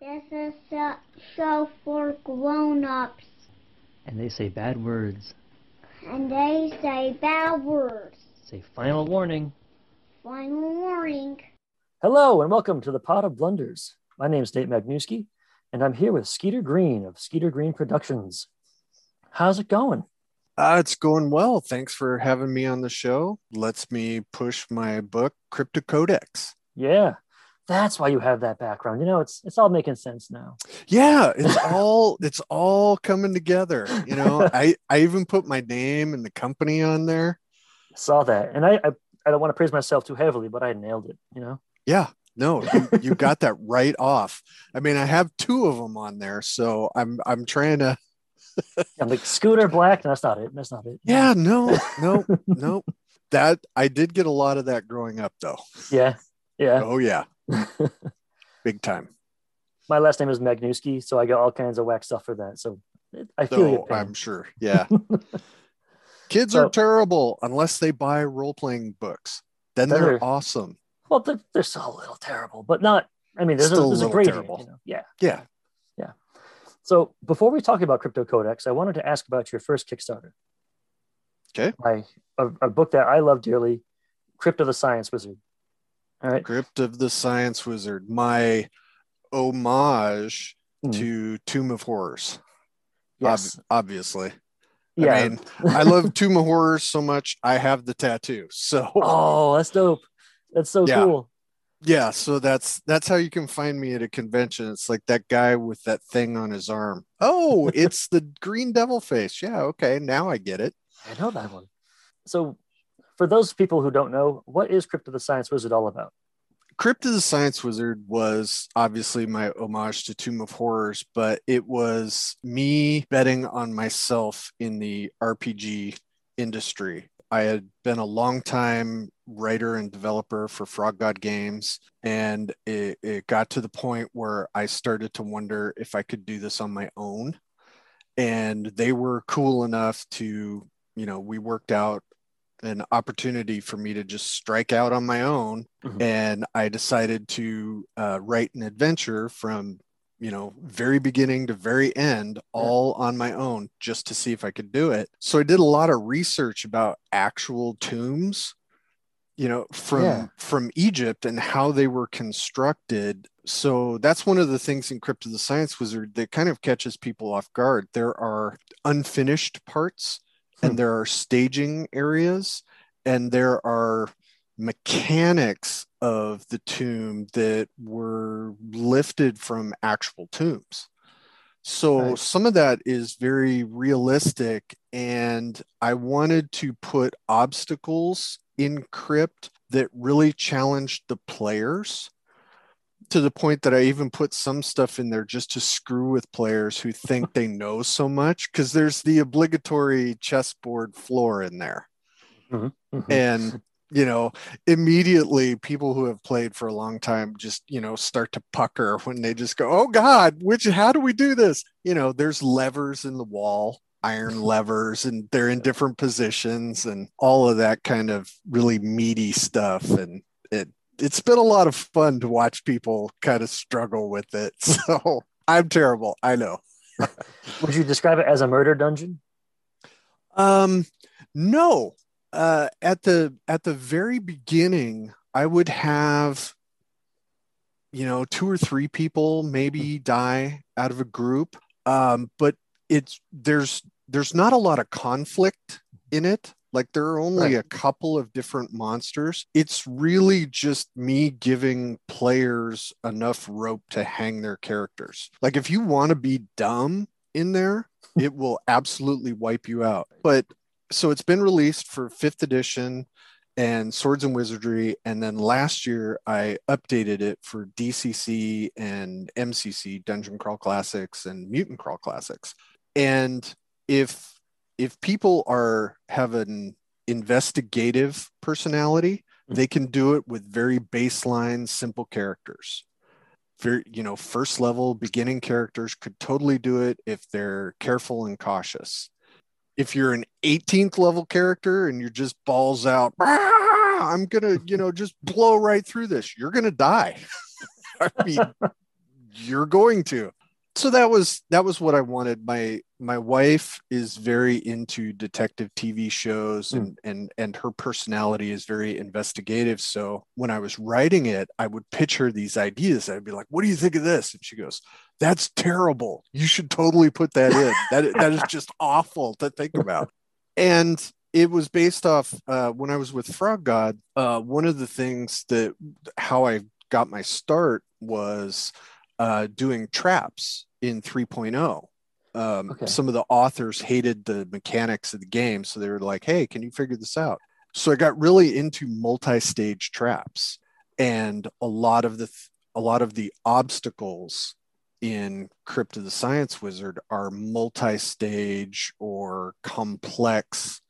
This is a show for grown-ups, And they say bad words. and they say bad words. Say final warning. Final warning. Hello and welcome to the Pot of Blunders. My name is Nate Magnuski, and I'm here with Skeeter Green of Skeeter Green Productions. How's it going? Uh, it's going well. Thanks for having me on the show. Lets me push my book, Cryptocodex. Yeah, that's why you have that background. You know, it's it's all making sense now. Yeah, it's all it's all coming together. You know, I I even put my name and the company on there. I Saw that, and I I, I don't want to praise myself too heavily, but I nailed it. You know, Yeah, no, you, you got that right off. I mean, I have two of them on there, so I'm I'm trying to. I'm like Scooter Black. That's not it. That's not it. Yeah, no, no, no. That I did get a lot of that growing up, though. yeah, yeah. Oh yeah, big time. My last name is Magnuski, so I get all kinds of whack stuff for that. So I feel oh, pain. I'm sure. Yeah. Kids So- are terrible unless they buy role playing books. Then they're they're- awesome. Well, they're, they're still a little terrible, but not. I mean, there's, a, Still a there's a little gradient. terrible. You know? Yeah. Yeah. So before we talk about Cryptocodex, I wanted to ask about your first Kickstarter. Okay. My a, a book that I love dearly, Crypt of the Science Wizard. All right. Crypt of the Science Wizard, my homage Hmm. to Tomb of Horrors. Ob- Yes. obviously. yeah. I mean, I love Tomb of Horrors so much. I have the tattoo. So oh, that's dope. That's so Yeah. cool. yeah, so that's that's how you can find me at a convention. It's like that guy with that thing on his arm. Oh, it's the green devil face. Yeah, okay, now I get it. I know that one. So for those people who don't know, what is Crypt of the Science Wizard all about? Crypt of the Science Wizard was obviously my homage to Tomb of Horrors, but it was me betting on myself in the RPG industry. I had been a long time writer and developer for Frog God Games, and it, it got to the point where I started to wonder if I could do this on my own. And they were cool enough to, you know, we worked out an opportunity for me to just strike out on my own Mhm. and I decided to uh, write an adventure from you know very beginning to very end all on my own just to see if I could do it. So I did a lot of research about actual tombs you know from Yeah. from Egypt and how they were constructed. So that's one of the things in Crypt of the Science Wizard that kind of catches people off guard. There are unfinished parts. And hmm. there are staging areas and there are mechanics of the tomb that were lifted from actual tombs. So Right. some of that is very realistic. And I wanted to put obstacles in Crypt that really challenged the players to the point that I even put some stuff in there just to screw with players who think they know so much. Because there's the obligatory chessboard floor in there Mhm. and you know immediately people who have played for a long time just you know start to pucker when they just go oh god which how do we do this you know there's levers in the wall iron levers and they're in different positions and all of that kind of really meaty stuff and it's been a lot of fun to watch people kind of struggle with it so i'm terrible i know Would you describe it as a murder dungeon? Um, no. Uh, at the at the very beginning, I would have, you know, two or three people maybe die out of a group. Um, but it's there's there's not a lot of conflict in it. Like there are only Right. a couple of different monsters. It's really just me giving players enough rope to hang their characters. Like if you want to be dumb in there, it will absolutely wipe you out. But so it's been released for fifth edition and Swords and Wizardry. And then last year I updated it for DCC and MCC, Dungeon Crawl Classics and Mutant Crawl Classics. And if if people are have an investigative personality, they can do it with very baseline, simple characters. Very, you know, first level beginning characters could totally do it if they're careful and cautious. If you're an 18th level character and you're just balls out, "Ah, I'm gonna, you know, just blow right through this, you're gonna die. I mean, you're going to so that was that was what i wanted. My my wife is very into detective tv shows and Hmm. and and her personality is very investigative. So when i was writing it i would pitch her these ideas. I'd be like what do you think of this? And she goes that's terrible. You should totally put that in. That that is just awful to think about. And it was based off uh, when I was with Frog God. Uh, one of the things that how I got my start was uh, doing traps in 3.0. Um, Okay. Some of the authors hated the mechanics of the game, so they were like, "Hey, can you figure this out?" So I got really into multi-stage traps, and a lot of the th- a lot of the obstacles in Crypt of the Science Wizard are multi-stage or complex.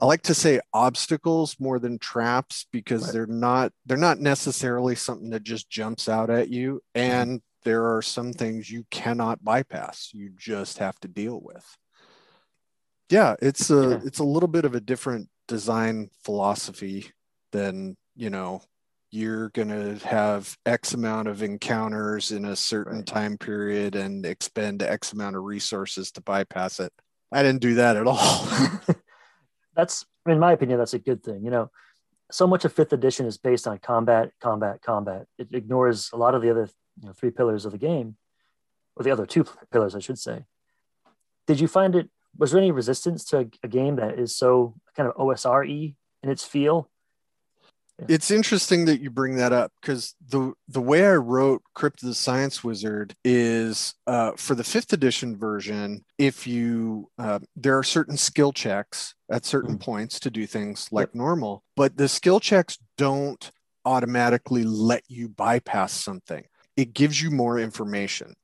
I like to say obstacles more than traps because Right. they're not they're not necessarily something that just jumps out at you and there are some things you cannot bypass. You just have to deal with. Yeah, it's a Yeah. it's a little bit of a different design philosophy than, you know, you're going to have X amount of encounters in a certain Right. time period and expend X amount of resources to bypass it. I didn't do that at all. that's in my opinion that's a good thing you know so much of fifth edition is based on combat combat combat it ignores a lot of the other you know, three pillars of the game or the other two pillars i should say did you find it was there any resistance to a, a game that is so kind of osre in its feel it's interesting that you bring that up because the the way I wrote Crypt of the Science Wizard is uh, for the fifth edition version. If you uh, there are certain skill checks at certain points to do things like normal, but the skill checks don't automatically let you bypass something. It gives you more information.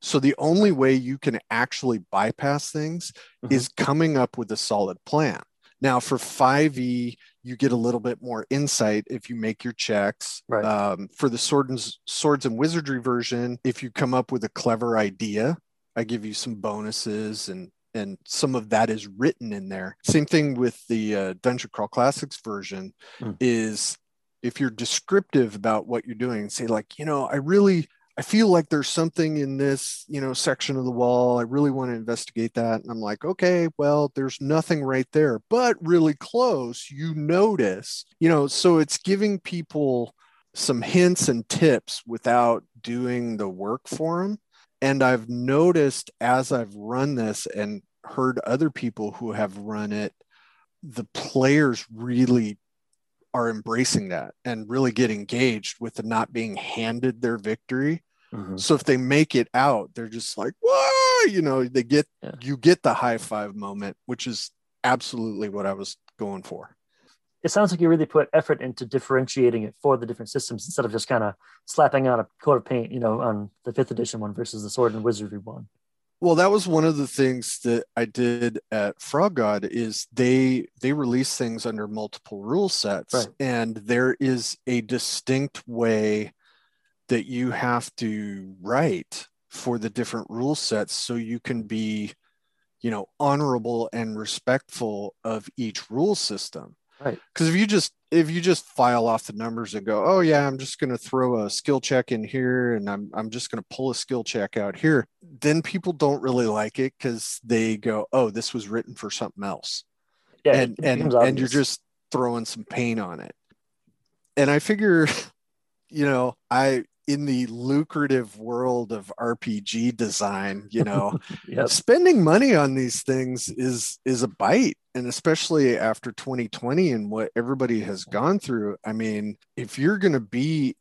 So the only way you can actually bypass things Mhm. is coming up with a solid plan. Now for 5e, you get a little bit more insight if you make your checks. Right. Um, for the sword and, swords and wizardry version, if you come up with a clever idea, I give you some bonuses and and some of that is written in there. Same thing with the uh, Dungeon Crawl Classics version Mm. is if you're descriptive about what you're doing, say like, you know, I really I feel like there's something in this, you know, section of the wall. I really want to investigate that. And I'm like, okay, well, there's nothing right there, but really close, you notice, you know, so it's giving people some hints and tips without doing the work for them. And I've noticed as I've run this and heard other people who have run it, the players really are embracing that and really get engaged with the not being handed their victory. Mhm. So if they make it out, they're just like, whoa, you know, they get Yeah. you get the high five moment, which is absolutely what I was going for. it sounds like you really put effort into differentiating it for the different systems instead of just kind of slapping on a coat of paint you know on the fifth edition one versus the sword and wizardry one Well, that was one of the things that I did at Frog God is they they release things under multiple rule sets, Right. and there is a distinct way that you have to write for the different rule sets so you can be, you know, honorable and respectful of each rule system. Right. Because if you just if you just file off the numbers and go, oh yeah, I'm just going to throw a skill check in here, and I'm I'm just going to pull a skill check out here, then people don't really like it because they go, oh, this was written for something else, yeah and and and you're just throwing some paint on it. And I figure, you know, I in the lucrative world of RPG design, you know, Yep. spending money on these things is is a bite and especially after 2020 and what everybody has gone through i mean if you're going to be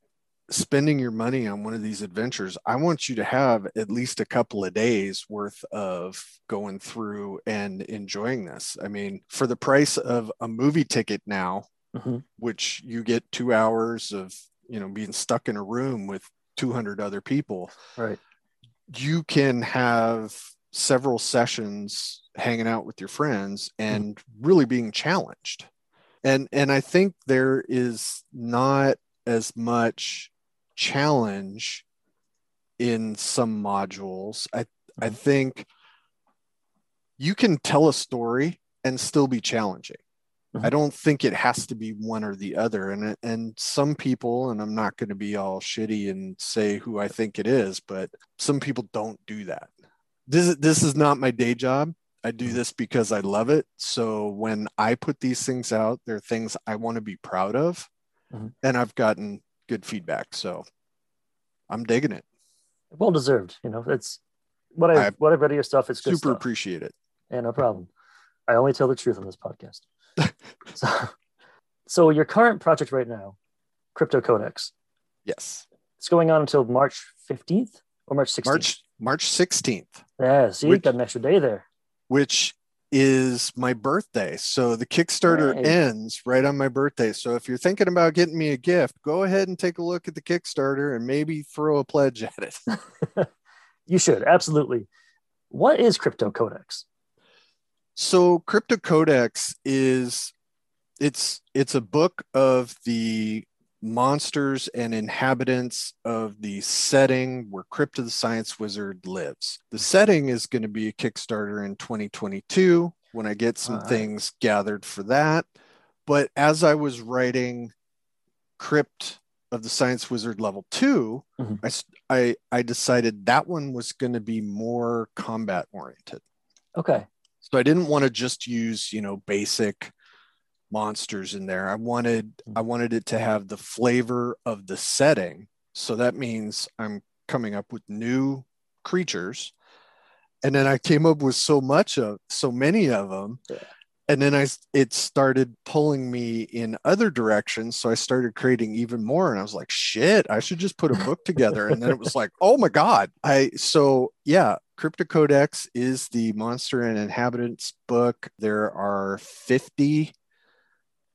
spending your money on one of these adventures i want you to have at least a couple of days worth of going through and enjoying this. I mean for the price of a movie ticket now Mhm. which you get 2 hours of you know being stuck in a room with 200 other people right. you can have several sessions hanging out with your friends and really being challenged and and i think there is not as much challenge in some modules i i Mhm. think you can tell a story and still be challenging. I don't think it has to be one or the other. And and some people, and I'm not going to be all shitty and say who I think it is, but some people don't do that. This is this is not my day job. I do Mhm. this because I love it. So when I put these things out, they're things I want to be proud of, Mhm. and I've gotten good feedback. So I'm digging it. Well deserved. You know, it's what I, I what I've read of your stuff. It's good Super stuff. appreciate it. Yeah, no problem. I only tell the truth on this podcast. so, so your current project right now, Cryptocodex, Yes. it's going on until March 15th or March 16th. March March 16th. Yeah, see, Which- got an extra day there. which is my birthday. So the Kickstarter Right. ends right on my birthday. So if you're thinking about getting me a gift, go ahead and take a look at the Kickstarter and maybe throw a pledge at it. You should absolutely. What is Cryptocodex? So Cryptocodex is it's it's a book of the monsters and inhabitants of the setting where Crypt of the Science Wizard lives. The setting is going to be a Kickstarter in 2022 when I get some Alright. things gathered for that. But as I was writing Crypt of the Science Wizard level 2, Mhm. I I I decided that one was going to be more combat oriented. Okay. So I didn't want to just use, you know, basic monsters in there. I wanted I mm-hmm. wanted it to have the flavor of the setting. So that means I'm coming up with new creatures. And then I came up with so much of so many of them. Yeah. And then I it started pulling me in other directions. So I started creating even more. And I was like, shit, I should just put a book together. And then it was like, oh my God. I so yeah, Cryptocodex is the Monster and Inhabitants book. There are 50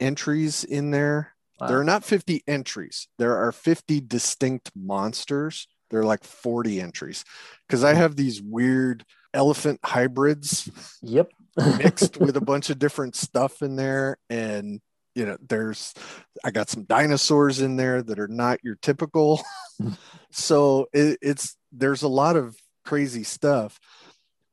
entries in there. Wow. There are not 50 entries. There are 50 distinct monsters. There are like 40 entries because I hmm. have these weird elephant hybrids Yep. mixed with a bunch of different stuff in there. And, you know, there's, I got some dinosaurs in there that are not your typical. so it, it's, there's a lot of crazy stuff.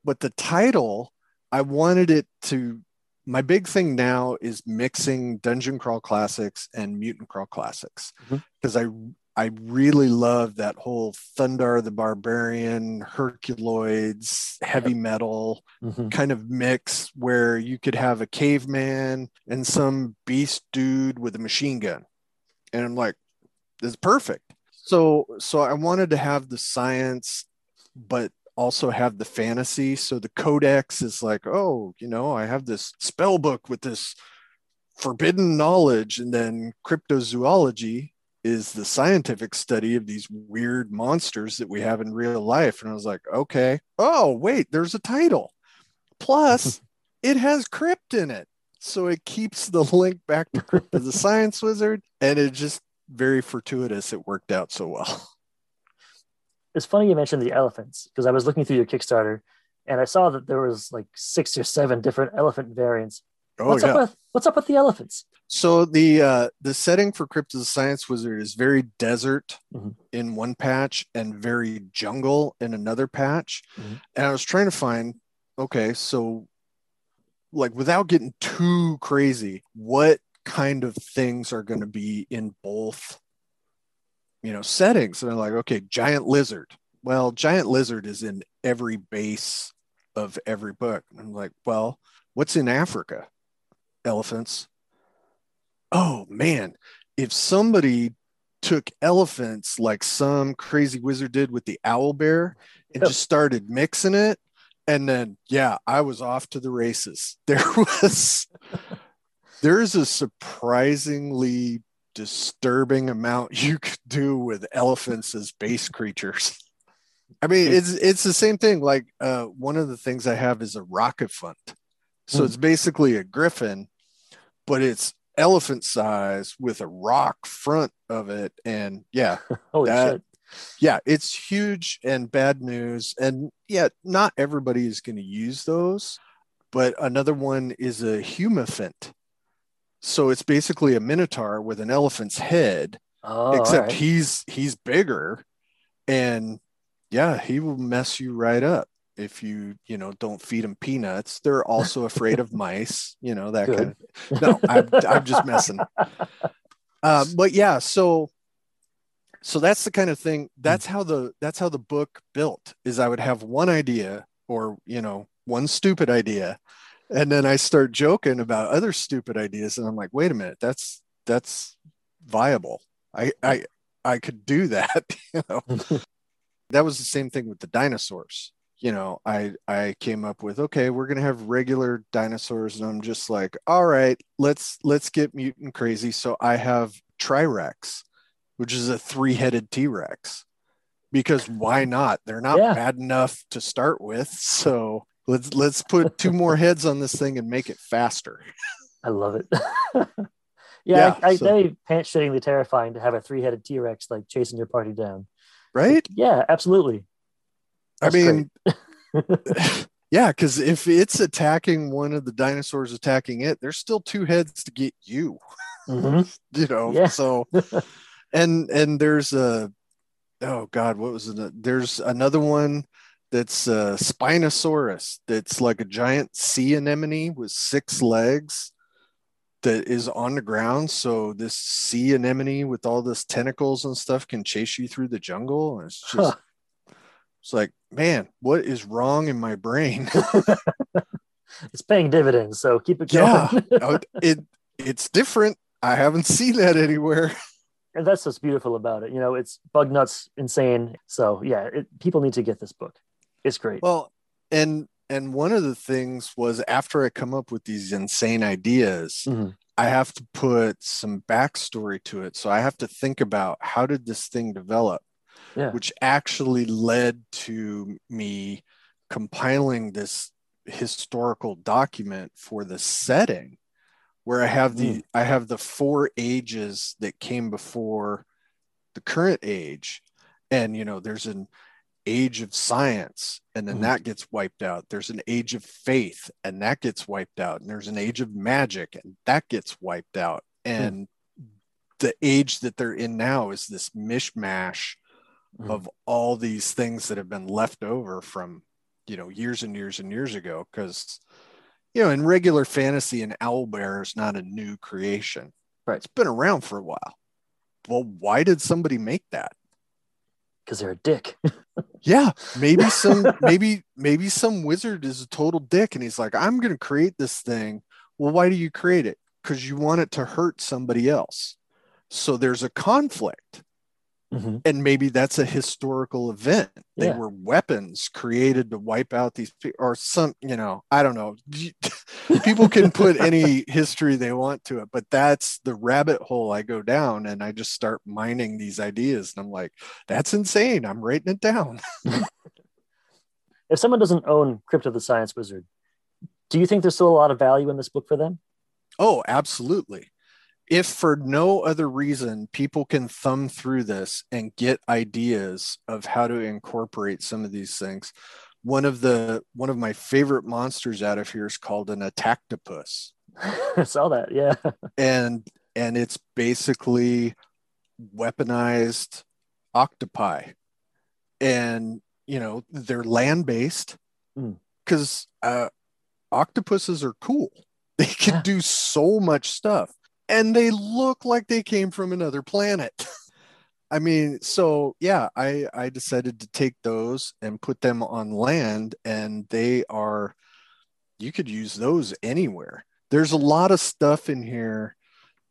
But the title, I wanted it to, my big thing now is mixing Dungeon Crawl Classics and Mutant Crawl Classics because I, I really love that whole Thundarr the Barbarian, Herculoids, heavy metal Mhm. kind of mix where you could have a caveman and some beast dude with a machine gun. And I'm like, this is perfect. So so I wanted to have the science, but also have the fantasy. So the codex is like, oh, you know, I have this spell book with this forbidden knowledge, and then cryptozoology is the scientific study of these weird monsters that we have in real life. And I was like, okay. Oh, wait, there's a title. Plus, it has crypt in it. So it keeps the link back to Crypt of the Science Wizard. And it just very fortuitous. It worked out so well. It's funny you mentioned the elephants because I was looking through your Kickstarter and I saw that there was like six or seven different elephant variants. Oh, what's yeah. up with what's up with the elephants? So the uh, the setting for Crypt of the Science Wizard is very desert Mhm. in one patch and very jungle in another patch. Mhm. And I was trying to find, okay, so like without getting too crazy, what kind of things are going to be in both, you know, settings? And I'm like, okay, giant lizard. Well, giant lizard is in every base of every book. And I'm like, well, what's in Africa? Elephants oh man, if somebody took elephants like some crazy wizard did with the owl bear and Yep. just started mixing it, and then yeah, I was off to the races. There was there's a surprisingly disturbing amount you could do with elephants as base creatures. I mean, it's it's the same thing. Like uh, one of the things I have is a rocket fund. So Hmm. it's basically a griffin, but it's elephant size with a rock front of it. And yeah, Holy That- shit. yeah, it's huge and bad news. And yeah, not everybody is going to use those. But another one is a humaphant. So it's basically a minotaur with an elephant's head, Oh, except alright. he's he's bigger, and yeah, he will mess you right up. if you you know don't feed them peanuts they're also afraid of mice you know that Good. kind of no I'm, I'm just messing uh, but yeah so so that's the kind of thing that's how the that's how the book built is i would have one idea or you know one stupid idea and then i start joking about other stupid ideas and i'm like wait a minute that's that's viable. I i i could do that you know? That was the same thing with the dinosaurs. You know i i came up with okay we're going to have regular dinosaurs and i'm just like all right let's let's get mutant crazy. So i have trirex which is a three-headed t-rex because why not? They're not Yeah. bad enough to start with so let's let's put two more heads on this thing and make it faster I love it. yeah, Yeah, I, I, so- that'd be pants-shittingly terrifying to have a three-headed T-Rex like chasing your party down. right Yeah, absolutely. i mean yeah because if it's attacking one of the dinosaurs attacking it there's still two heads to get you Mhm. you know Yeah. so and and there's a oh god what was it there's another one that's a spinosaurus that's like a giant sea anemone with six legs that is on the ground so this sea anemone with all this tentacles and stuff can chase you through the jungle and it's just Huh. it's like man what is wrong in my brain It's paying dividends, so keep it going. yeah Uh, it it's different i haven't seen that anywhere and that's what's beautiful about it. You know, it's bug nuts insane. So yeah, it, people need to get this book. It's great. Well, and and one of the things was after I come up with these insane ideas, Mhm. I have to put some backstory to it. So I have to think about how did this thing develop, Yeah. which actually led to me compiling this historical document for the setting where I have the I have the four ages that came before the current age. And you know, there's an age of science and then Mhm. that gets wiped out. There's an age of faith and that gets wiped out. And there's an age of magic and that gets wiped out. And the age that they're in now is this mishmash Mhm. of all these things that have been left over from you know years and years and years ago. Because you know in regular fantasy an owl bear is not a new creation. Right. it's been around for a while. Well why did somebody make that Because they're a dick. yeah maybe some maybe maybe some wizard is a total dick and he's like i'm going to create this thing. Well why do you create it? Because you want it to hurt somebody else. So there's a conflict Mhm. and maybe that's a historical event they Yeah. were weapons created to wipe out these people or some you know i don't know people can put any history they want to it but that's the rabbit hole i go down and i just start mining these ideas and i'm like that's insane i'm writing it down If someone doesn't own Crypt of the Science Wizard, do you think there's still a lot of value in this book for them? Oh, absolutely. If for no other reason, people can thumb through this and get ideas of how to incorporate some of these things. One of the one of my favorite monsters out of here is called an attactopus. I saw that. Yeah. And and it's basically weaponized octopi. And you know, they're land-based Mm. because uh octopuses are cool. They can Yeah. do so much stuff and they look like they came from another planet. I mean, so yeah, I I decided to take those and put them on land and they are you could use those anywhere. There's a lot of stuff in here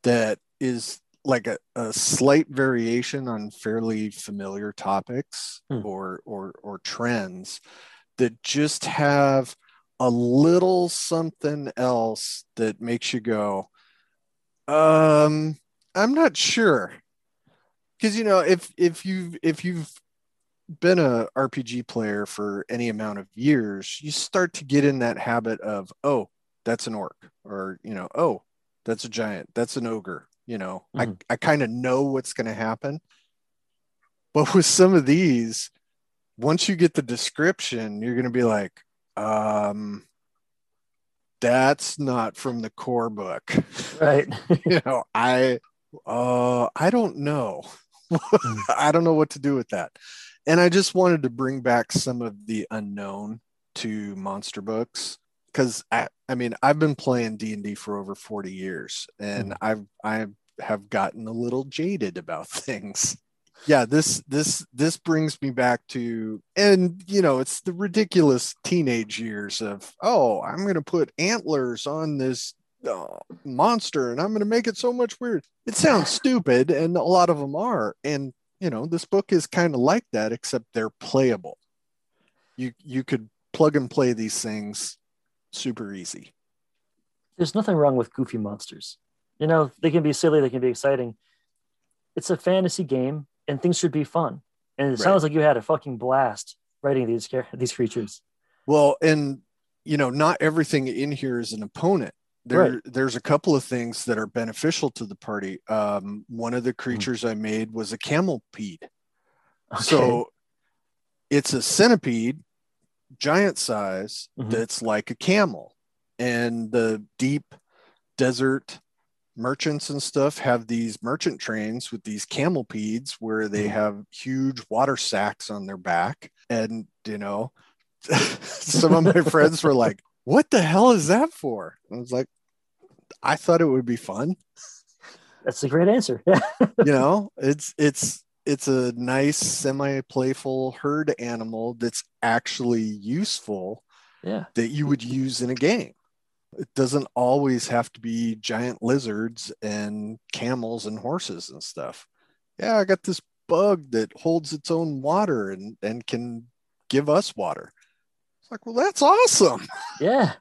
that is like a, a slight variation on fairly familiar topics Hmm. or or or trends that just have a little something else that makes you go um i'm not sure. Because you know if if you've if you've been a rpg player for any amount of years you start to get in that habit of oh that's an orc or you know oh that's a giant that's an ogre you know? Mhm. i, I kind of know what's going to happen. But with some of these once you get the description you're going to be like um that's not from the core book Right. you know i uh i don't know Mm. i don't know what to do with that and i just wanted to bring back some of the unknown to monster books because I, I mean I've been playing D and D for over 40 years and Mhm. I've I have gotten a little jaded about things. Yeah, this this this brings me back to and you know it's the ridiculous teenage years of oh I'm going to put antlers on this uh, monster and I'm going to make it so much weird. It sounds stupid and a lot of them are and you know this book is kind of like that except they're playable. You you could plug and play these things super easy. There's nothing wrong with goofy monsters. You know, they can be silly, they can be exciting. It's a fantasy game, and things should be fun. And it Right. sounds like you had a fucking blast writing these these creatures. Well, and you know, not everything in here is an opponent. There, Right. there's a couple of things that are beneficial to the party. Um, one of the creatures I made was a camelpede. Okay. So it's a centipede, giant size, Mhm. that's like a camel. And the deep desert merchants and stuff have these merchant trains with these camelpedes where they Mhm. have huge water sacks on their back. And, you know, some of my friends were like, What the hell is that for? I was like, I thought it would be fun that's a great answer. Yeah. you know it's it's it's a nice semi-playful herd animal that's actually useful yeah. that you would use in a game it doesn't always have to be giant lizards and camels and horses and stuff yeah i got this bug that holds its own water and and can give us water it's like well that's awesome Yeah.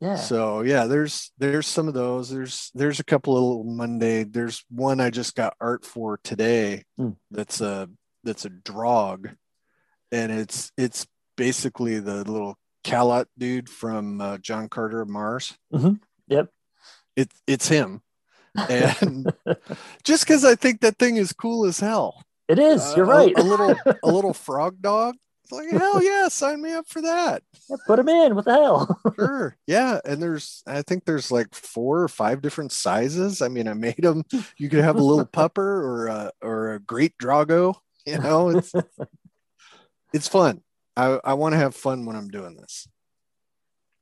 Yeah. So yeah, there's there's some of those. There's there's a couple of little Monday. There's one I just got art for today. Hmm. That's a that's a drog, and it's it's basically the little Calot dude from uh, John Carter of Mars. Mhm. Yep. It it's him, and just because I think that thing is cool as hell. it is. Uh, You're a- right. A, little a little frog dog. It's like hell yeah, sign me up for that. Yeah, Put him in. What the hell? Sure. Yeah. And there's, I think there's like four or five different sizes. I mean, I made them. You could have a little pupper or a or a great Drago. You know, it's it's fun. I I want to have fun when I'm doing this.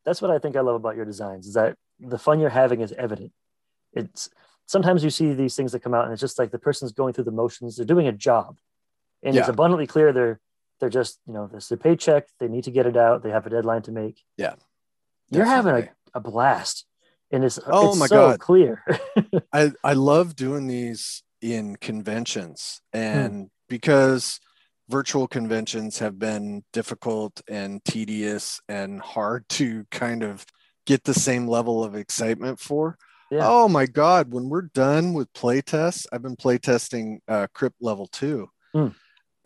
That's what I think I love about your designs is that the fun you're having is evident. It's sometimes you see these things that come out and it's just like the person's going through the motions. They're doing a job, and it's abundantly clear they're they're just you know this is their paycheck. They need to get it out. They have a deadline to make. Yeah, you're having a, a blast, and it's Oh it's my so God. clear. I I love doing these in conventions Hmm. and because virtual conventions have been difficult and tedious and hard to kind of get the same level of excitement for. Yeah. Oh my god, when we're done with playtests, I've been playtesting uh crypt level 2. Hmm.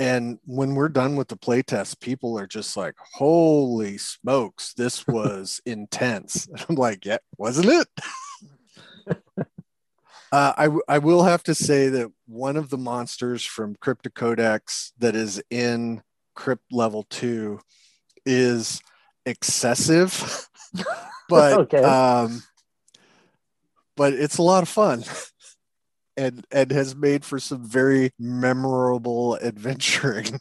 And when we're done with the playtest, people are just like, "Holy smokes, this was intense." And I'm like, "Yeah, wasn't it?" Uh, I, I will have to say that one of the monsters from Cryptocodex that is in Crypt level two is excessive, but Okay. um, but it's a lot of fun, and and has made for some very memorable adventuring.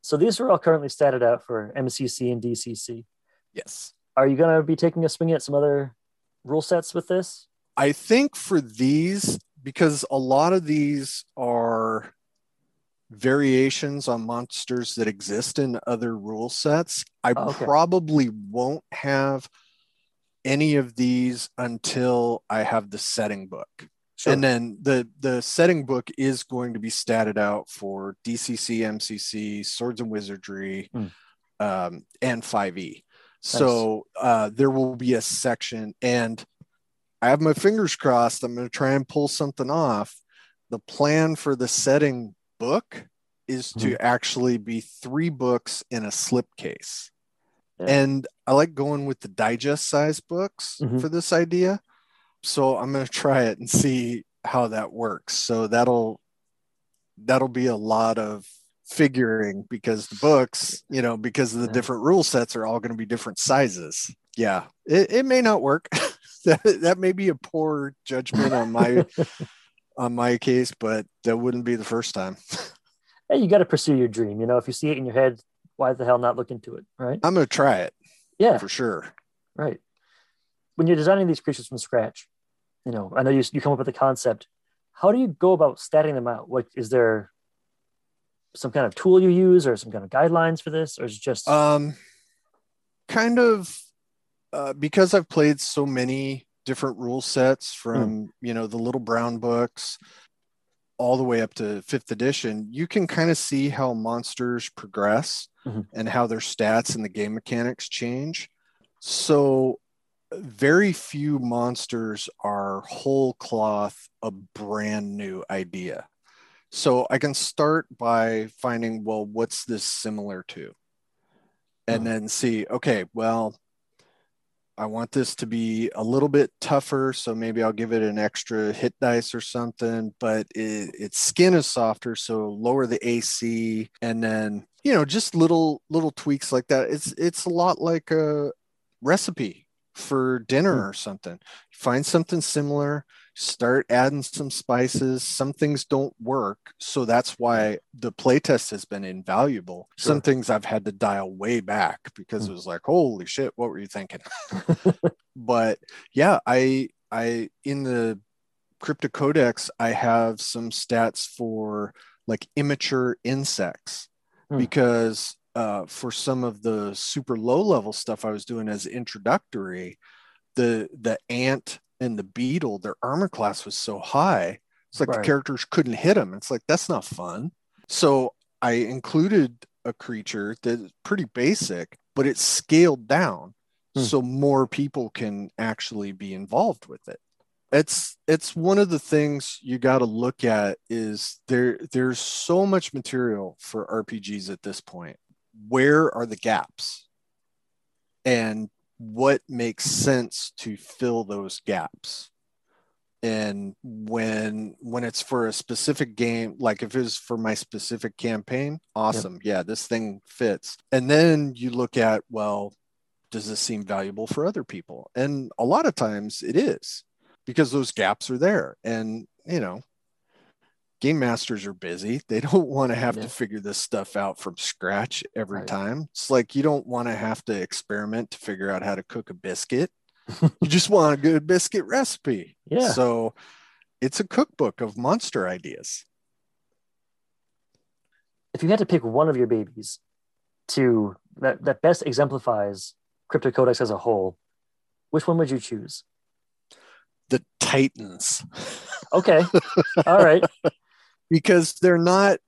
so these are all currently statted out for MCC and DCC. yes, Are you going to be taking a swing at some other rule sets with this? I think for these, because a lot of these are variations on monsters that exist in other rule sets, I Oh, okay. probably won't have any of these until I have the setting book. Sure. And then the the setting book is going to be statted out for DCC, MCC, Swords and Wizardry, Hmm. um, and 5e. So uh, there will be a section, and I have my fingers crossed. I'm going to try and pull something off. The plan for the setting book is to actually be three books in a slipcase. Yeah. And I like going with the digest size books Mhm. for this idea. So I'm going to try it and see how that works. So that'll that'll be a lot of figuring because the books, you know, because of the Yeah. different rule sets are all going to be different sizes. Yeah, it, it may not work. that, that may be a poor judgment on my on my case, but that wouldn't be the first time. hey, you got to pursue your dream. You know, if you see it in your head, why the hell not look into it, right? I'm gonna try it Yeah, for sure. right. When you're designing these creatures from scratch, you know, I know you you come up with the concept. How do you go about statting them out? What is there some kind of tool you use, or some kind of guidelines for this, or is it just Um, kind of uh, because I've played so many different rule sets from you know the little brown books all the way up to fifth edition, you can kind of see how monsters progress Mhm. and how their stats and the game mechanics change. So very few monsters are whole cloth a brand new idea. So I can start by finding, well, what's this similar to? And Hmm. then see, okay, well, I want this to be a little bit tougher. So maybe I'll give it an extra hit dice or something, but it, its skin is softer. So lower the AC and then, you know, just little, little tweaks like that. It's, it's a lot like a recipe for dinner Hmm. or something. Find something similar, start adding some spices. Some things don't work. So that's why the playtest has been invaluable. Some things I've had to dial way back because Hmm. it was like, holy shit, what were you thinking? but yeah, I I in the Cryptocodex, I have some stats for like immature insects Hmm. because uh, for some of the super low level stuff I was doing as introductory, the the ant and the beetle, their armor class was so high, it's like Right. the characters couldn't hit them. It's like that's not fun. So I included a creature that's pretty basic, but it's scaled down Hmm. so more people can actually be involved with it it's it's one of the things you got to look at is there there's so much material for rpgs at this point where are the gaps and what makes sense to fill those gaps. And when when it's for a specific game like if it's for my specific campaign awesome. Yeah this thing fits. And then you look at well does this seem valuable for other people? And a lot of times it is because those gaps are there. And you know game masters are busy they don't want to have Yeah. to figure this stuff out from scratch every Right. time it's like you don't want to have to experiment to figure out how to cook a biscuit you just want a good biscuit recipe Yeah. so it's a cookbook of monster ideas if you had to pick one of your babies to that, that best exemplifies Cryptocodex as a whole, which one would you choose? the titans Okay. All right. Because they're not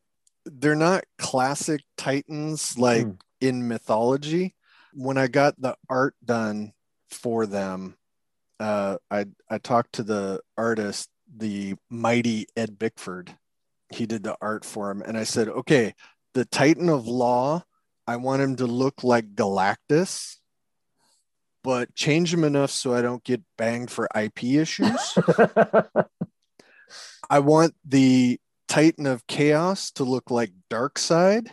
they're not classic titans like Hmm. in mythology. When i got the art done for them uh i i talked to the artist the mighty ed bickford. He did the art for him and i said okay the titan of law i want him to look like galactus but change him enough so i don't get banged for ip issues. I want the Titan of Chaos to look like Darkseid.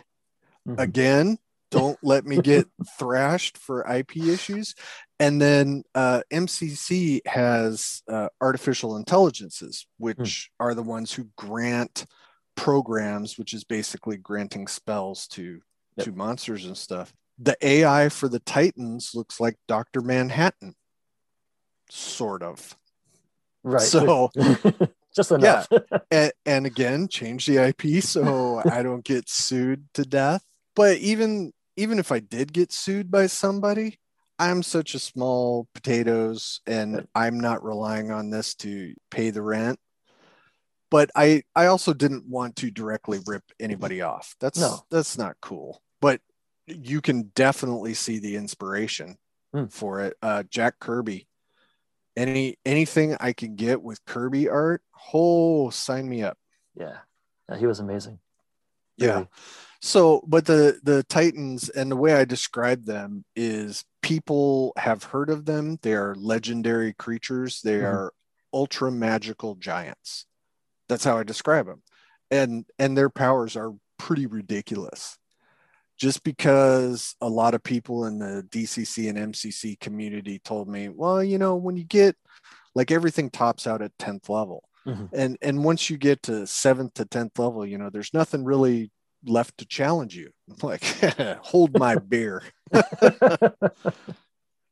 Mhm. Again, don't let me get thrashed for IP issues. And then uh, MCC has uh, artificial intelligences, which are the ones who grant programs, which is basically granting spells to Yep. to monsters and stuff. The AI for the Titans looks like Doctor Manhattan, sort of. right. So just enough. and, and again change the ip so i don't get sued to death. But even even if i did get sued by somebody i'm such a small potatoes and i'm not relying on this to pay the rent. But i i also didn't want to directly rip anybody off. That's No. that's not cool. But you can definitely see the inspiration Hmm. for it. Uh jack kirby any anything i can get with kirby art oh sign me up. Yeah. Yeah, He was amazing. yeah. So but the the titans and the way i describe them is people have heard of them. They are legendary creatures. They Mhm. are ultra magical giants. That's how i describe them. And and their powers are pretty ridiculous just because a lot of people in the dcc and mcc community told me well you know when you get like everything tops out at 10th level Mhm. and and once you get to 7th to 10th level you know there's nothing really left to challenge you. I'm like, hold my beer.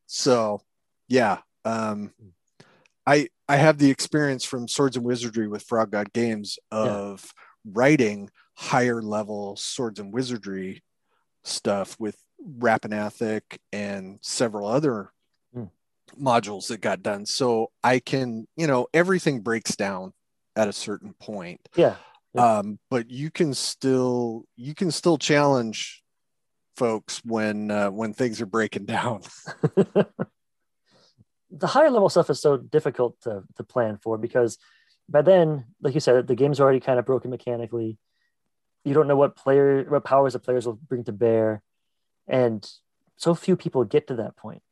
so yeah. Um I I have the experience from Swords and Wizardry with Frog God Games of writing higher level swords and wizardry stuff with Rappan Athuk and several other Hmm. modules that got done. So I can, you know, everything breaks down at a certain point. yeah. Yeah. Um, but you can still you can still challenge folks when uh, when things are breaking down. the higher level stuff is so difficult to, to plan for because by then, like you said, the game's already kind of broken mechanically. You don't know what player what powers the players will bring to bear. And so few people get to that point.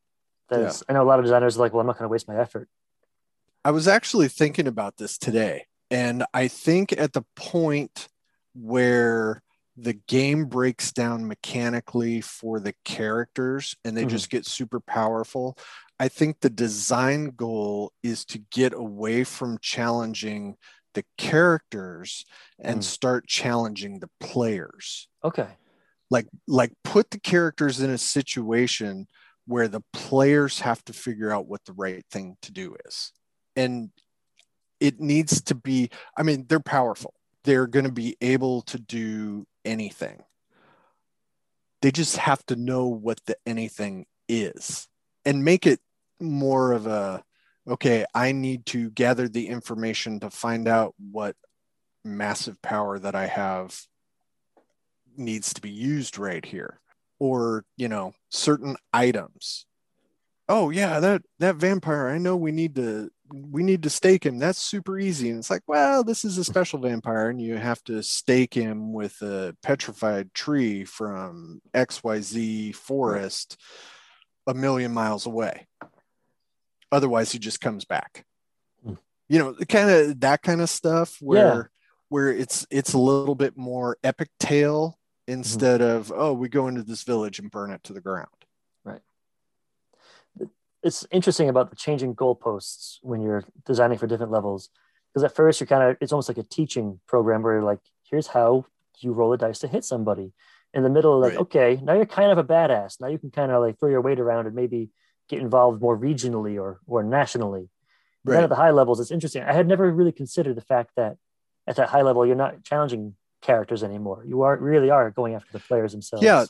That's I know a lot of designers are like, well, I'm not gonna waste my effort. I was actually thinking about this today, and I think at the point where the game breaks down mechanically for the characters and they Mhm. just get super powerful, I think the design goal is to get away from challenging the characters and Mm. start challenging the players Okay. like like put the characters in a situation where the players have to figure out what the right thing to do is and it needs to be i mean they're powerful they're going to be able to do anything they just have to know what the anything is and make it more of a okay i need to gather the information to find out what massive power that i have needs to be used right here. Or you know certain items. Oh yeah that that vampire i know we need to we need to stake him. That's super easy. And it's like well this is a special vampire and you have to stake him with a petrified tree from xyz forest a million miles away otherwise he just comes back Hmm. you know kind of that kind of stuff where Yeah. where it's it's a little bit more epic tale instead of oh we go into this village and burn it to the ground Right. It's interesting about the changing goalposts when you're designing for different levels. Because at first you're kind of it's almost like a teaching program where you're like, here's how you roll a dice to hit somebody. In the middle, like, Right. okay, now you're kind of a badass. Now you can kind of like throw your weight around and maybe get involved more regionally or or nationally. And Then at the high levels, it's interesting. I had never really considered the fact that at that high level, you're not challenging characters anymore. You are really are going after the players themselves. Yeah.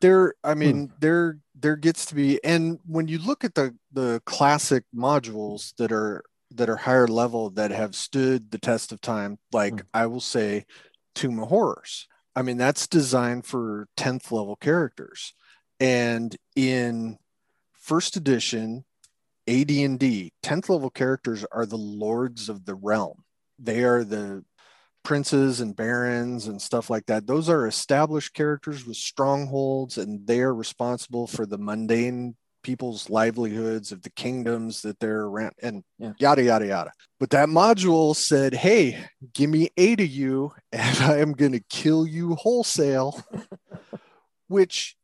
there i mean there there gets to be and when you look at the the classic modules that are that are higher level that have stood the test of time like Mm. i will say tomb of horrors i mean that's designed for 10th level characters and in first edition AD&D 10th level characters are the lords of the realm they are the princes and barons and stuff like that. Those are established characters with strongholds, and they are responsible for the mundane people's livelihoods of the kingdoms that they're around, and Yeah. yada yada yada. But that module said, "Hey, give me eight of you, and I am going to kill you wholesale." Which,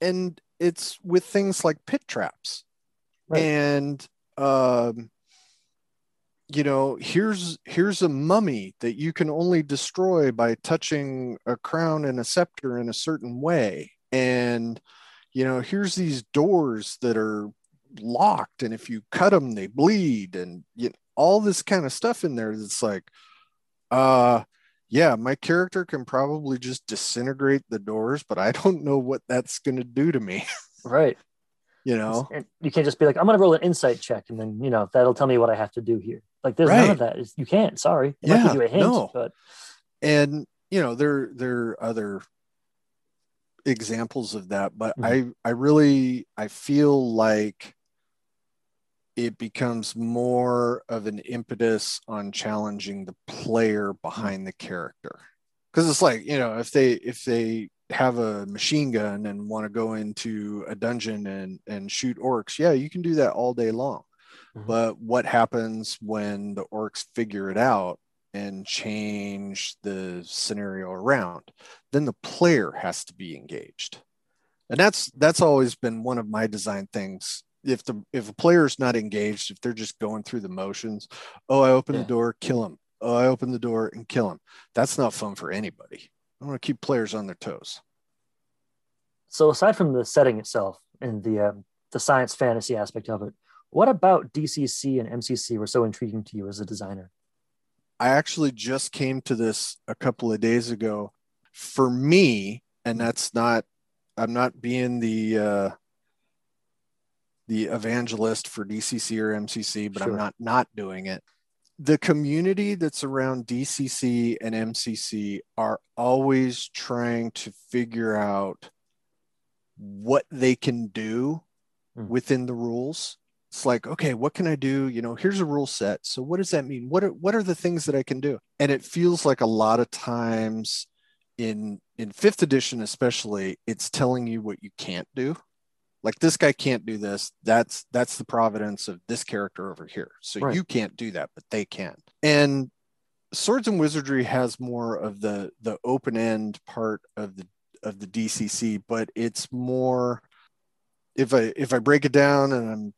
and it's with things like pit traps, Right. and um, you know here's here's a mummy that you can only destroy by touching a crown and a scepter in a certain way and you know here's these doors that are locked and if you cut them they bleed and you know, all this kind of stuff in there that's like uh yeah my character can probably just disintegrate the doors but i don't know what that's going to do to me Right. you know you can't just be like, I'm going to roll an insight check, and then you know that'll tell me what I have to do here. Like, there's none of that. You can't. Sorry. It might Yeah, give you a hint, no. but and you know there there are other examples of that but mm-hmm. i i really i feel like it becomes more of an impetus on challenging the player behind the character. Because it's like you know if they if they have a machine gun and want to go into a dungeon and and shoot orcs yeah you can do that all day long. Mhm. but what happens when the orcs figure it out and change the scenario around? Then the player has to be engaged. And that's that's always been one of my design things if the if a player is not engaged if they're just going through the motions oh i open Yeah. the door kill him oh i open the door and kill him that's not fun for anybody I want to keep players on their toes. So aside from the setting itself and the um, the science fantasy aspect of it, what about DCC and MCC were so intriguing to you as a designer? I actually just came to this a couple of days ago. For me, and that's not I'm not being the uh the evangelist for DCC or MCC, but Sure. I'm not not doing it. The community that's around DCC and MCC are always trying to figure out what they can do Hmm. within the rules. It's like, okay, what can I do? You know, here's a rule set. So what does that mean? What are what are the things that I can do? And it feels like a lot of times in in fifth edition especially, it's telling you what you can't do like this guy can't do this that's that's the providence of this character over here so Right. you can't do that but they can and swords and wizardry has more of the the open end part of the of the dcc but it's more if i if i break it down and i'm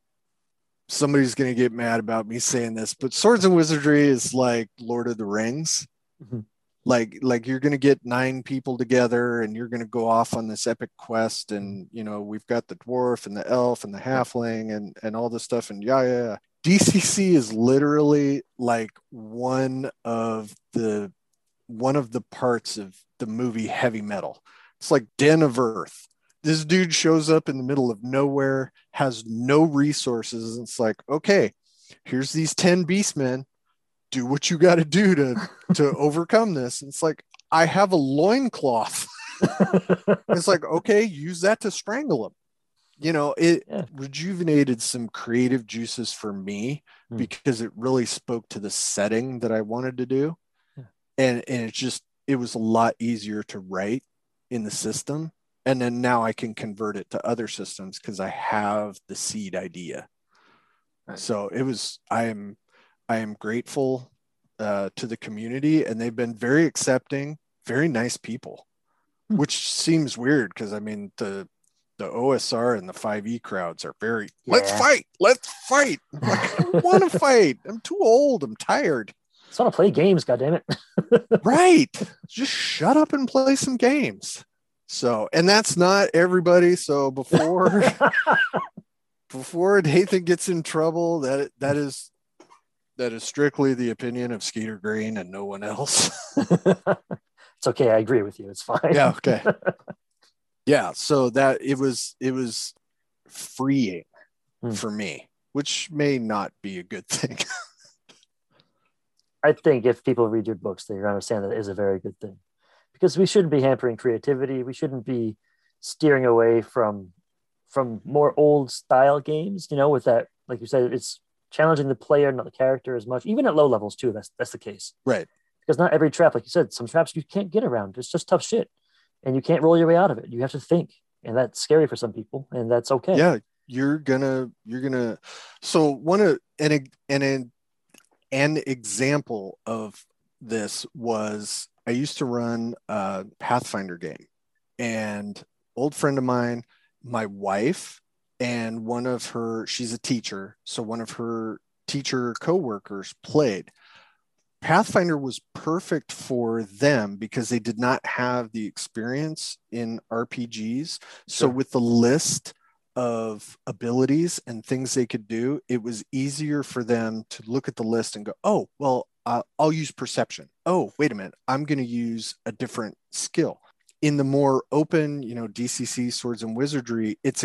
somebody's going to get mad about me saying this but swords and wizardry is like lord of the rings Mhm. Like like you're going to get nine people together and you're going to go off on this epic quest and you know we've got the dwarf and the elf and the halfling and and all this stuff and yeah yeah, yeah. dcc is literally like one of the one of the parts of the movie heavy metal. It's like den of earth. This dude shows up in the middle of nowhere has no resources. And it's like okay here's these 10 beastmen do what you got to do to to overcome this and it's like i have a loincloth it's like okay use that to strangle him you know it Yeah. rejuvenated some creative juices for me Hmm. because it really spoke to the setting that i wanted to do Yeah. and and it just it was a lot easier to write in the system and then now i can convert it to other systems because i have the seed idea Right. so it was i am i am grateful uh, to the community and they've been very accepting very nice people Hmm. which seems weird because i mean the the osr and the 5e crowds are very let's fight let's fight. I'm like, i don't want to fight. I'm too old. I'm tired. Just want to play games, goddammit. right. Just shut up and play some games. So and that's not everybody. So before before nathan gets in trouble that that is that is strictly the opinion of skeeter green and no one else it's okay. I agree with you. It's fine. yeah okay yeah so that it was it was freeing Hmm. for me which may not be a good thing I think if people read your books, they understand that it is a very good thing because we shouldn't be hampering creativity. We shouldn't be steering away from from more old style games. You know, with that, like you said, it's challenging the player, not the character as much. Even at low levels too. That's that's the case. right Because not every trap, like you said, some traps you can't get around. It's just tough shit, and you can't roll your way out of it. You have to think, and that's scary for some people, and that's okay. yeah you're gonna you're gonna so one of an an an, an example of this was i used to run a pathfinder game and old friend of mine my wife and one of her she's a teacher so one of her teacher co-workers played pathfinder was perfect for them because they did not have the experience in rpgs so Sure. with the list of abilities and things they could do, it was easier for them to look at the list and go, oh, well, uh, I'll use perception. Oh, wait a minute, I'm going to use a different skill. In the more open, you know, DCC swords and wizardry, it's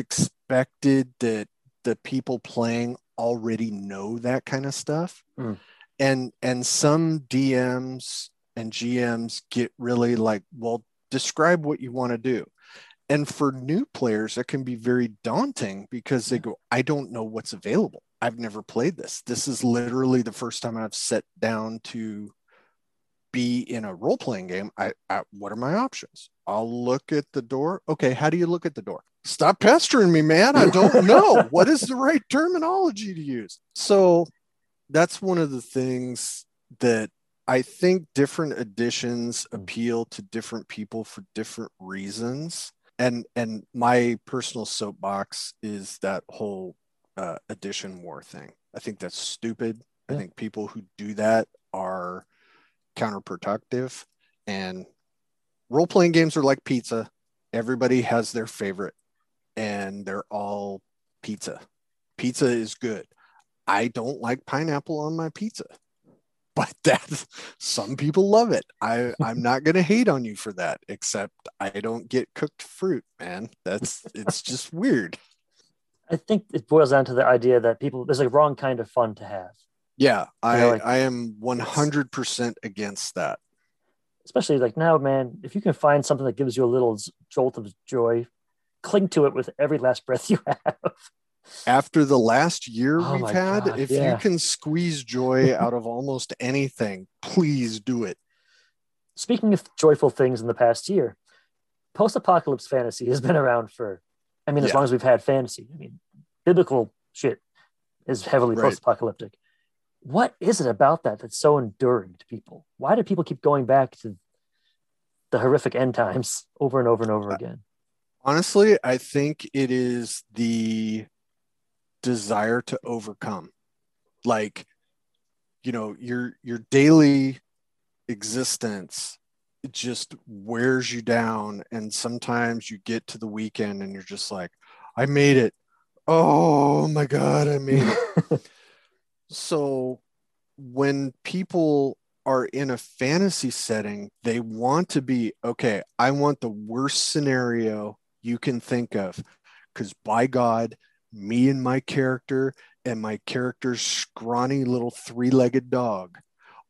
expected that the people playing already know that kind of stuff. Mm. And and some DMs and GMs get really like, well, describe what you want to do. And for new players that can be very daunting because they go i don't know what's available. I've never played this. This is literally the first time i've sat down to be in a role-playing game. I, I what are my options i'll look at the door. Okay how do you look at the door? Stop pestering me man. I don't know. What is the right terminology to use? So that's one of the things that i think different editions appeal to different people for different reasons. And and my personal soapbox is that whole uh, edition war thing. I think that's stupid. I think people who do that are counterproductive, and role playing games are like pizza. Everybody has their favorite, and they're all pizza. Pizza is good. I don't like pineapple on my pizza, but that some people love it. I I'm not gonna hate on you for that. Except I don't get cooked fruit, man. That's it's just weird. I think it boils down to the idea that people there's a wrong kind of fun to have. Yeah, I like- I am 100% against that. Especially like now, man, if you can find something that gives you a little jolt of joy, cling to it with every last breath you have. After the last year Oh we've had, God, if yeah. you can squeeze joy out of almost anything, please do it. Speaking of joyful things in the past year, post-apocalypse fantasy has been around for, I mean, as Yeah. long as we've had fantasy. I mean, biblical shit is heavily Right. post-apocalyptic. What is it about that that's so enduring to people? Why do people keep going back to the horrific end times over and over and Uh, over again? Honestly, I think it is the desire to overcome. Like, you know, your your daily existence just wears you down and sometimes you get to the weekend and you're just like, I made it. Oh my god, I made it. so when people are in a fantasy setting, they want to be okay. I want the worst scenario you can think of because by God, me and my character and my character's scrawny little three legged dog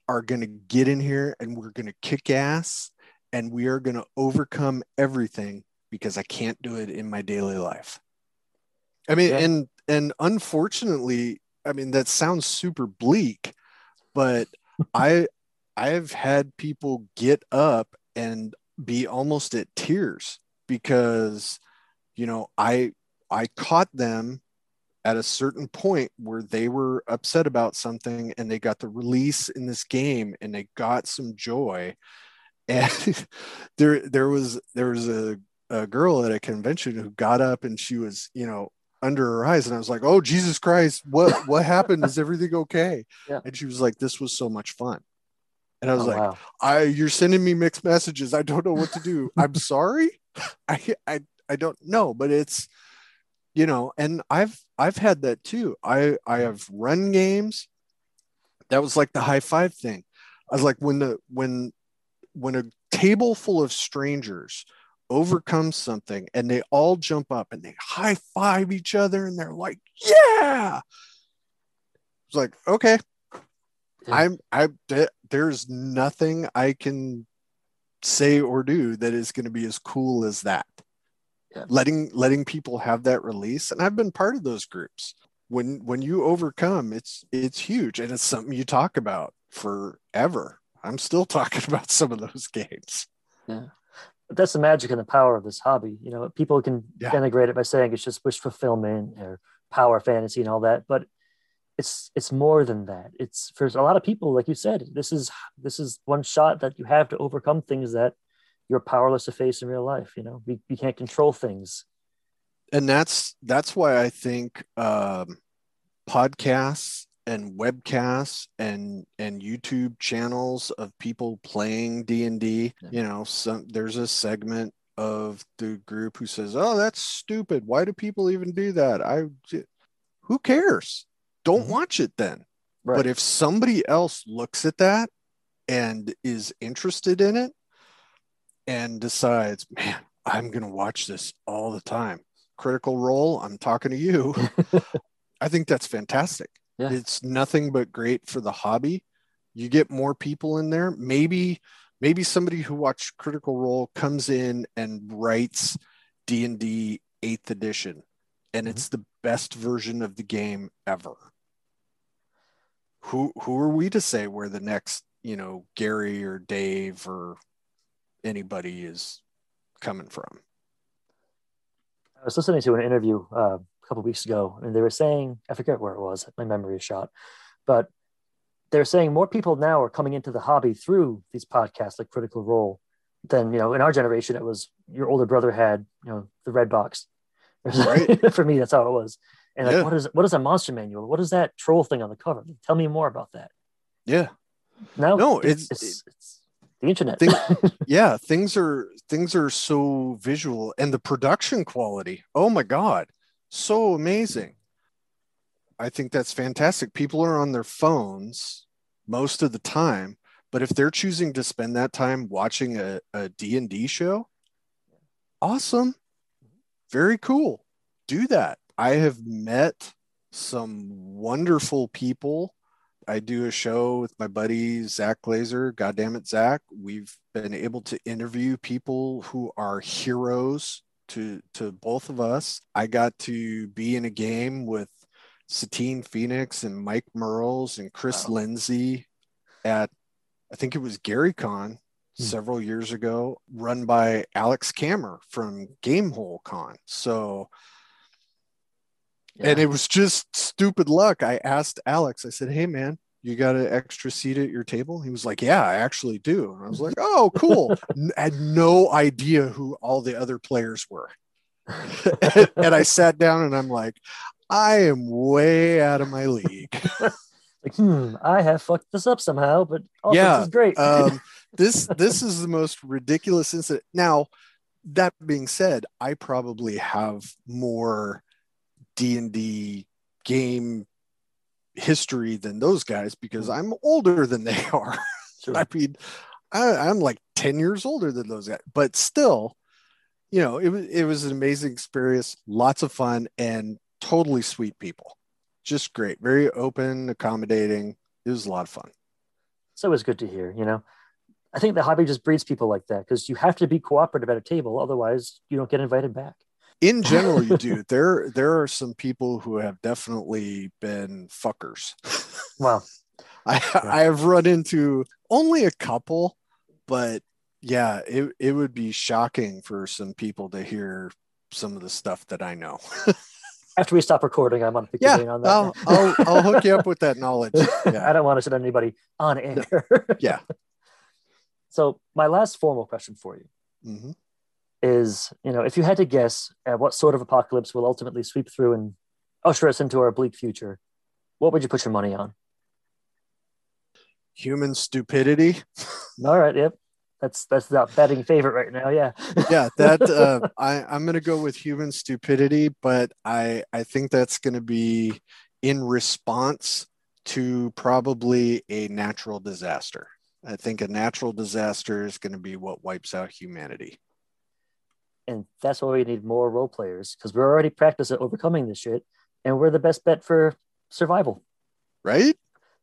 are going to get in here and we're going to kick ass and we are going to overcome everything because I can't do it in my daily life. I mean, Yeah. and and unfortunately, I mean that sounds super bleak, but I I've had people get up and be almost at tears because you know I I caught them at a certain point where they were upset about something and they got the release in this game and they got some joy. And there there was there was a, a girl at a convention who got up and she was you know under her eyes and i was like oh jesus christ what what happened is everything okay Yeah. and she was like this was so much fun and i was Oh, like wow. I you're sending me mixed messages. I don't know what to do. I'm sorry. I I I don't know, but it's you know, and I've I've had that too. I I have run games. That was like the high five thing. I was like when the when when a table full of strangers overcomes something and they all jump up and they high five each other and they're like, yeah. It's like, okay, Yeah. I'm I there's nothing I can say or do that is going to be as cool as that. Yeah. Letting letting people have that release, and I've been part of those groups. When when you overcome, it's it's huge, and it's something you talk about forever. I'm still talking about some of those games. But that's the magic and the power of this hobby. You know, people can Yeah. denigrate it by saying it's just wish fulfillment or power fantasy and all that, but it's it's more than that. It's for a lot of people, like you said, this is this is one shot that you have to overcome things that you're powerless to face in real life. You know, we, we can't control things. and that's that's why I think um, podcasts and webcasts and and YouTube channels of people playing D and D. You know, some there's a segment of the group who says, "Oh, that's stupid. Why do people even do that?" I, who cares? Don't Mhm. watch it then. Right. But if somebody else looks at that and is interested in it and decides, man, I'm going to watch this all the time, critical role, I'm talking to you. I think that's fantastic. Yeah. It's nothing but great for the hobby. You get more people in there. Maybe, maybe somebody who watched Critical Role comes in and writes D and D Eighth Edition, and Mhm. it's the best version of the game ever. Who who are we to say where the next, you know, Gary or Dave or anybody is coming from? I was listening to an interview uh, a couple weeks ago, and they were saying, I forget where it was, my memory is shot, but they're saying more people now are coming into the hobby through these podcasts like Critical Role than, you know, in our generation, it was your older brother had, you know, the red box. Right. For me, that's how it was. And like, Yeah. what is what is a monster manual? What is that troll thing on the cover? Tell me more about that. Yeah. Now, No, it's, it's- it's, it's the internet. Yeah things are things are so visual and the production quality oh my god so amazing. I think that's fantastic. People are on their phones most of the time but if they're choosing to spend that time watching a, a d&d show awesome. Very cool. Do that. I have met some wonderful people. I do a show with my buddy Zach Glazer. God damn it, Zach. We've been able to interview people who are heroes to to both of us. I got to be in a game with Satine Phoenix and Mike Mearls and Chris Wow. Lindsay at I think it was Gary Con Hmm. several years ago, run by Alex Kammer from Gamehole Con. So and it was just stupid luck. I asked Alex, I said, Hey man, you got an extra seat at your table? He was like, Yeah, I actually do. And I was like, Oh, cool. I had no idea who all the other players were. and I sat down and I'm like, I am way out of my league. like, hmm, I have fucked this up somehow, but all Yeah, this is great. Um, this this is the most ridiculous incident. Now, that being said, I probably have more D and D game history than those guys because hmm. I'm older than they are. Sure. I mean, I, I'm like 10 years older than those guys, but still, you know, it was it was an amazing experience, lots of fun, and totally sweet people. Just great, very open, accommodating. It was a lot of fun. it's always good to hear, you know. I think the hobby just breeds people like that because you have to be cooperative at a table, otherwise you don't get invited back. In general, you do. There there are some people who have definitely been fuckers. well I I have run into only a couple, but yeah, it, it would be shocking for some people to hear some of the stuff that I know. After we stop recording, I'm on Yeah, on that. I'll, I'll I'll hook you up with that knowledge. yeah. I don't want to on anybody on air. Yeah. So my last formal question for you Mhm. Is, you know, if you had to guess at what sort of apocalypse will ultimately sweep through and usher us into our bleak future, what would you put your money on? Human stupidity. All right, yep. That's that's the betting favorite right now. Yeah. Yeah, that uh, I I'm gonna go with human stupidity, but I I think that's gonna be in response to probably a natural disaster. I think a natural disaster is going to be what wipes out humanity. And that's why we need more role players because we're already practiced at overcoming this shit, and we're the best bet for survival Right?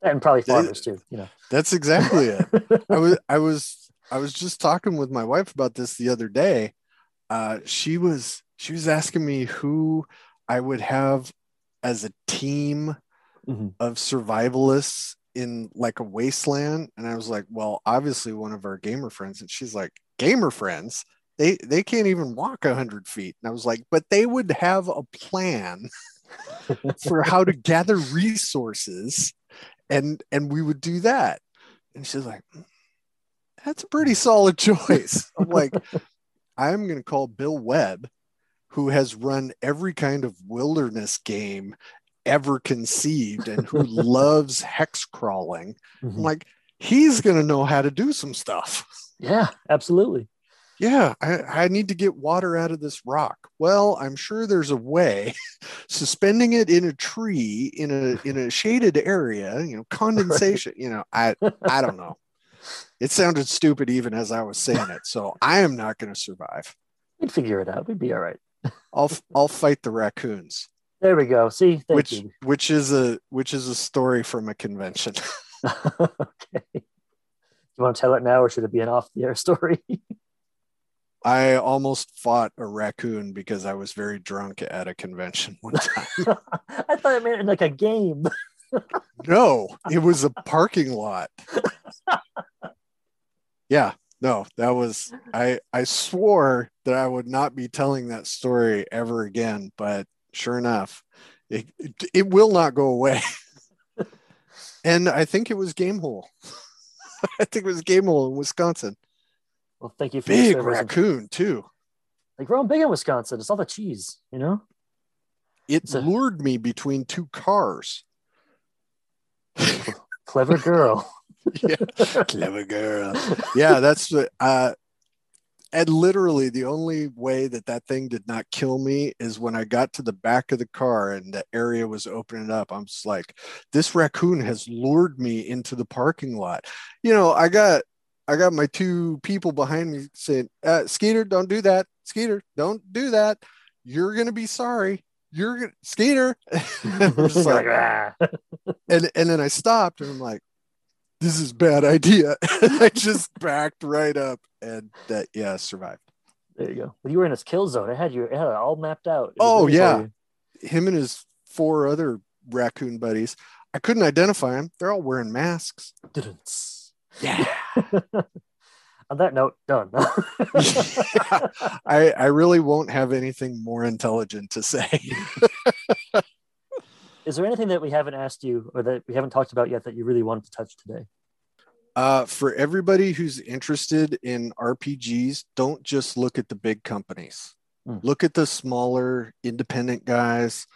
and probably farmers too. You know. That's exactly it. I was I was I was just talking with my wife about this the other day. Uh, she was she was asking me who I would have as a team Mhm. of survivalists in like a wasteland, and I was like, well, obviously one of our gamer friends, and she's like, gamer friends. They, they can't even walk a hundred feet. And I was like, but they would have a plan for how to gather resources and and we would do that. And she's like, "Mm, that's a pretty solid choice. I'm like, I'm going to call Bill Webb, who has run every kind of wilderness game ever conceived and who loves hex crawling. I'm Mhm. like, he's going to know how to do some stuff. Yeah, absolutely. Yeah, I, I need to get water out of this rock. Well, I'm sure there's a way. Suspending it in a tree in a in a shaded area, you know, condensation, you know, I I don't know. It sounded stupid even as I was saying it. So I am not going to survive. We'd figure it out. We'd be all right. I'll I'll fight the raccoons, There we go. See, thank which you. which is a which is a story from a convention. okay. You want to tell it now, or should it be an off-the-air story? I almost fought a raccoon because I was very drunk at a convention one time. I thought it meant like a game. No, it was a parking lot. yeah, no, that was I I swore that I would not be telling that story ever again, but sure enough, it it, it will not go away. and I think it was Gamehole. I think it was Gamehole in Wisconsin. Well, thank you for Big raccoon too. They grow them big in Wisconsin. It's all the cheese, you know. It So- lured me between two cars. Clever girl. yeah, clever girl. Yeah, that's what. Uh, and literally, the only way that that thing did not kill me is when I got to the back of the car and the area was opening up. I'm just like, this raccoon has lured me into the parking lot. You know, I got I got my two people behind me saying, uh, Skeeter, don't do that. Skeeter, don't do that. You're gonna be sorry. You're gonna Skeeter. Like, "Ah." and and then I stopped and I'm like, this is a bad idea. I just backed right up and that yeah, survived. There you go. Well, you were in its kill zone. It had you. It had it all mapped out. Oh, yeah. Him and his four other raccoon buddies. I couldn't identify them. They're all wearing masks. Dun-duns. Yeah. On that note, done. I I really won't have anything more intelligent to say. Is there anything that we haven't asked you or that we haven't talked about yet that you really wanted to touch today? Uh, for everybody who's interested in RPGs, don't just look at the big companies. Hmm. Look at the smaller independent guys.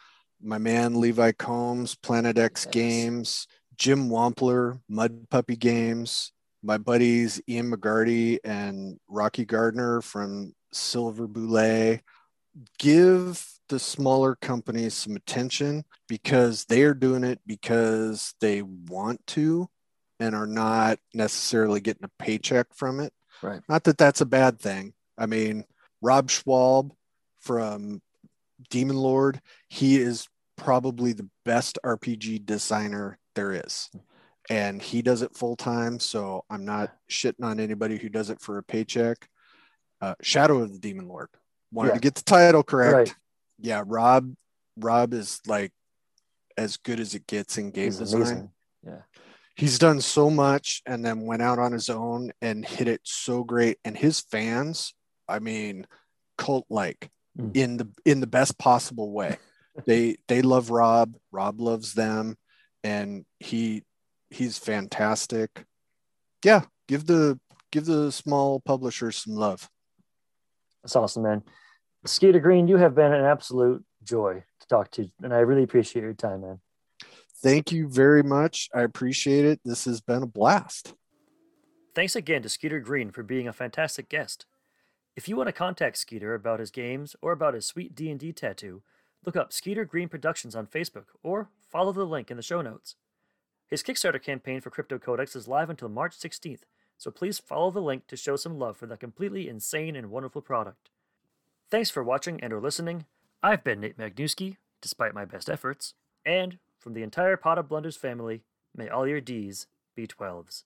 My man Levi Combs, Planet X Yes. Games, Jim Wampler, Mud Puppy Games, my buddies Ian McGarty and Rocky Gardner from Silver Boulet. Give the smaller companies some attention because they are doing it because they want to and are not necessarily getting a paycheck from it. Right. Not that that's a bad thing. I mean, Rob Schwalb from Demon Lord, he is probably the best RPG designer there is. And he does it full time. So I'm not shitting on anybody who does it for a paycheck. Uh, Shadow of the Demon Lord. Wanted Yeah. to get the title correct. Right. Yeah, Rob Rob is like as good as it gets in game He's design amazing. Yeah. he's done so much and then went out on his own and hit it so great and his fans i mean cult like Mm. in the in the best possible way they they love rob rob loves them and he he's fantastic yeah give the give the small publishers some love That's awesome, man. Skeeter Green, you have been an absolute joy to talk to, and I really appreciate your time, man. thank you very much i appreciate it this has been a blast Thanks again to Skeeter Green for being a fantastic guest. If you want to contact Skeeter about his games or about his sweet D&D tattoo, look up Skeeter Green Productions on Facebook or follow the link in the show notes. His Kickstarter campaign for Cryptocodex is live until March 16th, so please follow the link to show some love for that completely insane and wonderful product. Thanks for watching and or listening. I've been Nate Magnuski, despite my best efforts, and from the entire Pot of Blunders family, may all your Ds be 12s.